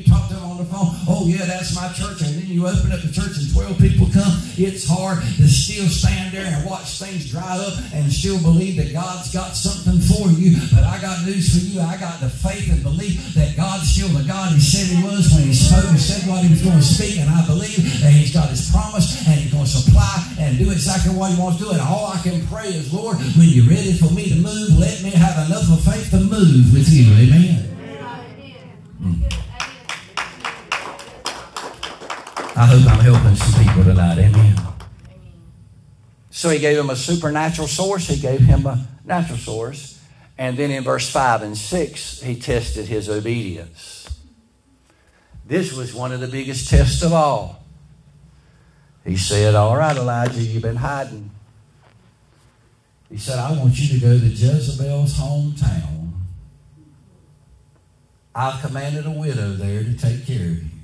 on the phone, oh yeah, that's my church, and then you open up the church and 12 people come, it's hard to still stand there and watch things dry up and still believe that God's got something for you. But I got news for you. I got the faith and belief that God's still the God He said He was when He spoke and said what He was going to speak, and I believe that He's got His promise and He's going to supply and do exactly what He wants to do. And all I can pray is, Lord, when you're ready for me to move, let me have enough of faith to move with you. Amen. Mm. I hope I'm helping some people tonight. Amen. So he gave him a supernatural source, he gave him a natural source. And then in verse 5 and 6, he tested his obedience. This was one of the biggest tests of all. He said, All right, Elijah, you've been hiding. He said, I want you to go to Jezebel's hometown. I've commanded a widow there to take care of you.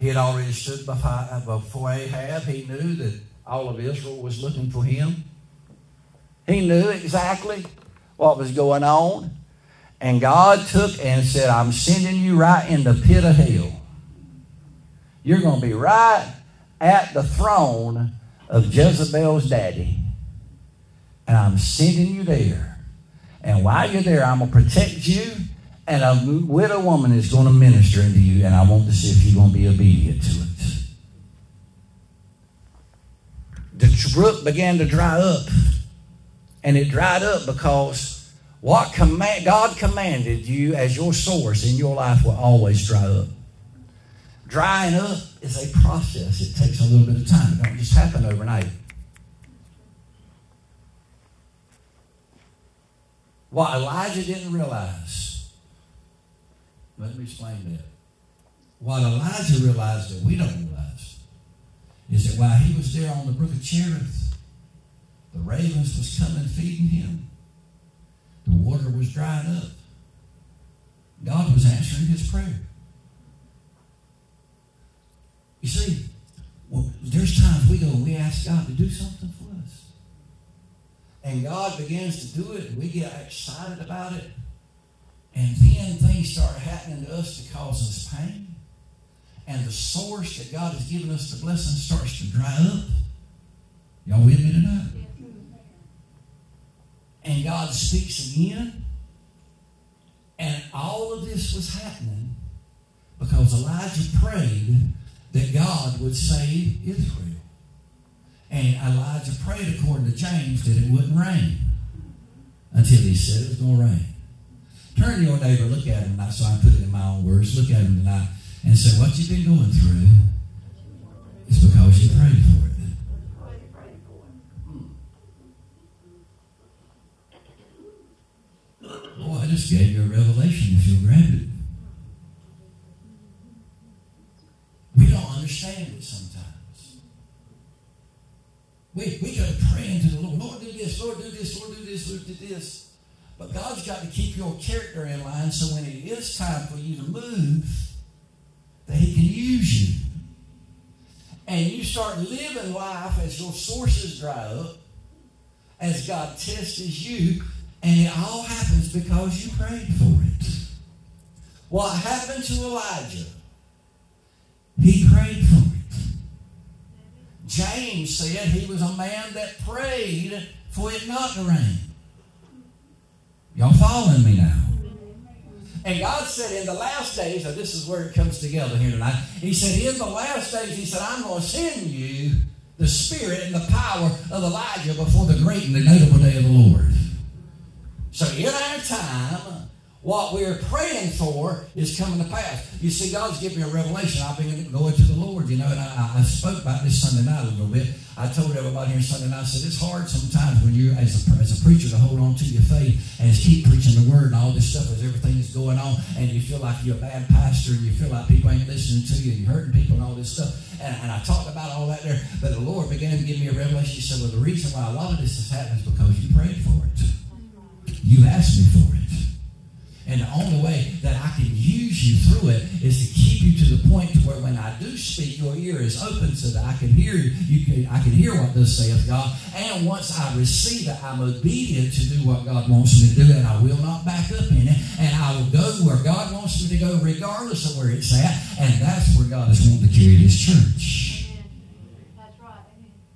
He had already stood uh, before Ahab. He knew that all of Israel was looking for him. He knew exactly what was going on. And God took and said, I'm sending you right in the pit of hell. You're going to be right at the throne of Jezebel's daddy. And I'm sending you there. And while you're there, I'm going to protect you and a widow woman is going to minister into you, and I want to see if you're going to be obedient to it. The brook began to dry up, and it dried up because what command, God commanded you as your source in your life will always dry up. Drying up is a process. It takes a little bit of time. It don't just happen overnight. What Elijah didn't realize let me explain that. What Elijah realized that we don't realize is that while he was there on the brook of Cherith, the ravens was coming feeding him. The water was dried up. God was answering his prayer. You see, well, there's times we go and we ask God to do something for us. And God begins to do it, and we get excited about it. And then things start happening to us to cause us pain. And the source that God has given us the blessing starts to dry up. Y'all with me tonight? And God speaks again. And all of this was happening because Elijah prayed that God would save Israel. And Elijah prayed according to James that it wouldn't rain until he said it was going to rain. Turn to your neighbor, look at him, tonight, so I put it in my own words. Look at him tonight and say, What you've been going through is because you prayed for it. Boy, I just gave you a revelation if you'll grab it. We don't understand it sometimes. We, we go praying to the Lord, Lord, do this, Lord, do this, Lord, do this, Lord, do this. But God's got to keep your character in line so when it is time for you to move, that He can use you. And you start living life as your sources dry up, as God tests you, and it all happens because you prayed for it. What happened to Elijah? He prayed for it. James said he was a man that prayed for it not to rain. Y'all following me now? And God said in the last days, and this is where it comes together here tonight. He said, in the last days, He said, I'm going to send you the spirit and the power of Elijah before the great and the notable day of the Lord. So in our time, what we're praying for is coming to pass. You see, God's given me a revelation. I've been going to the Lord, you know, and I, I spoke about this Sunday night a little bit. I told everybody here Sunday night, I said, it's hard sometimes when you're, as a, as a preacher, to hold on to your faith and keep preaching the word and all this stuff as everything is going on, and you feel like you're a bad pastor, and you feel like people ain't listening to you, and you're hurting people and all this stuff. And, and I talked about all that there, but the Lord began to give me a revelation. He said, well, the reason why a lot of this has happened is because you prayed for it. You asked me for it. And the only way that I can use you through it is to keep you to the point to where when I do speak, your ear is open so that I can hear you. you can, I can hear what thus saith God. And once I receive it, I'm obedient to do what God wants me to do, and I will not back up in it. And I will go where God wants me to go, regardless of where it's at. And that's where God is wanting to carry this church. That's right.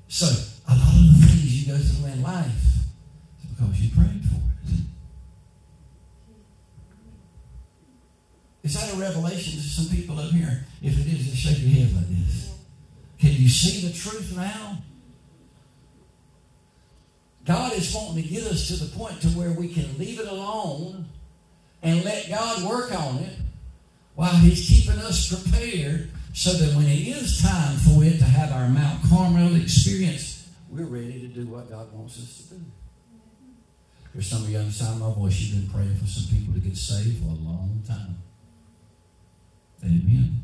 So a lot of the things you go through in life is because you prayed for it. Is that a revelation to some people up here? If it is, just shake your head like this. Can you see the truth now? God is wanting to get us to the point to where we can leave it alone and let God work on it while He's keeping us prepared so that when it is time for it to have our Mount Carmel experience, we're ready to do what God wants us to do. There's some of you understand my voice. You've been praying for some people to get saved for a long time. Amen.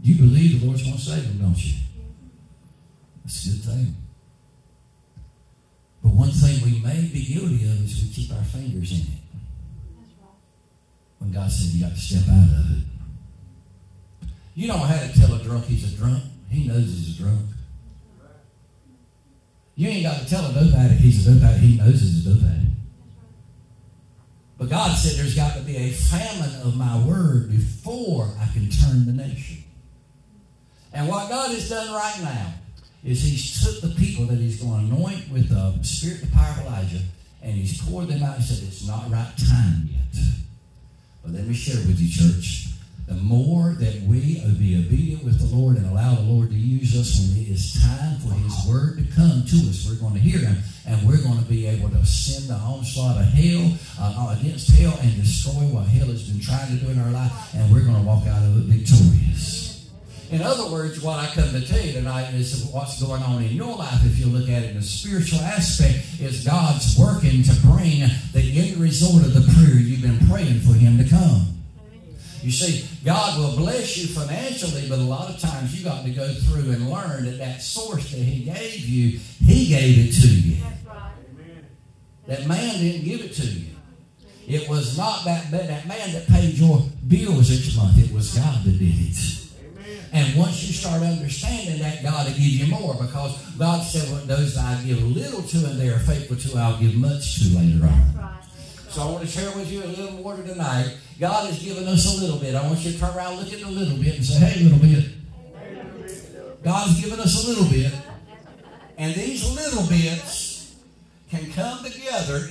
You believe the Lord's going to save them, don't you? That's a good thing. But one thing we may be guilty of is we keep our fingers in it. When God said you got to step out of it. You don't have to tell a drunk he's a drunk. He knows he's a drunk. You ain't got to tell a dope addict he's a dope addict. He knows he's a dope addict. But God said there's got to be a famine of my word before I can turn the nation. And what God has done right now is He's took the people that He's going to anoint with the spirit and power of Elijah, and He's poured them out and said, It's not right time yet. But let me share with you, church the more that we be obedient with the Lord and allow the Lord to use us when it is time for His Word to come to us, we're going to hear Him and we're going to be able to send the onslaught of hell uh, against hell and destroy what hell has been trying to do in our life, and we're going to walk out of it victorious. In other words, what I come to tell you tonight is what's going on in your life, if you look at it in a spiritual aspect, is God's working to bring the end result of the prayer you've been praying for Him to come. You see, God will bless you financially, but a lot of times you got to go through and learn that that source that He gave you, He gave it to you. That man didn't give it to you. It was not that, that man that paid your bills each month. It was God that did it. And once you start understanding that, God will give you more because God said, well, those I give little to and they are faithful to, I'll give much to later on. So I want to share with you a little more tonight. God has given us a little bit. I want you to turn around, look at the little bit, and say, hey, little bit. God's given us a little bit. And these little bits can come together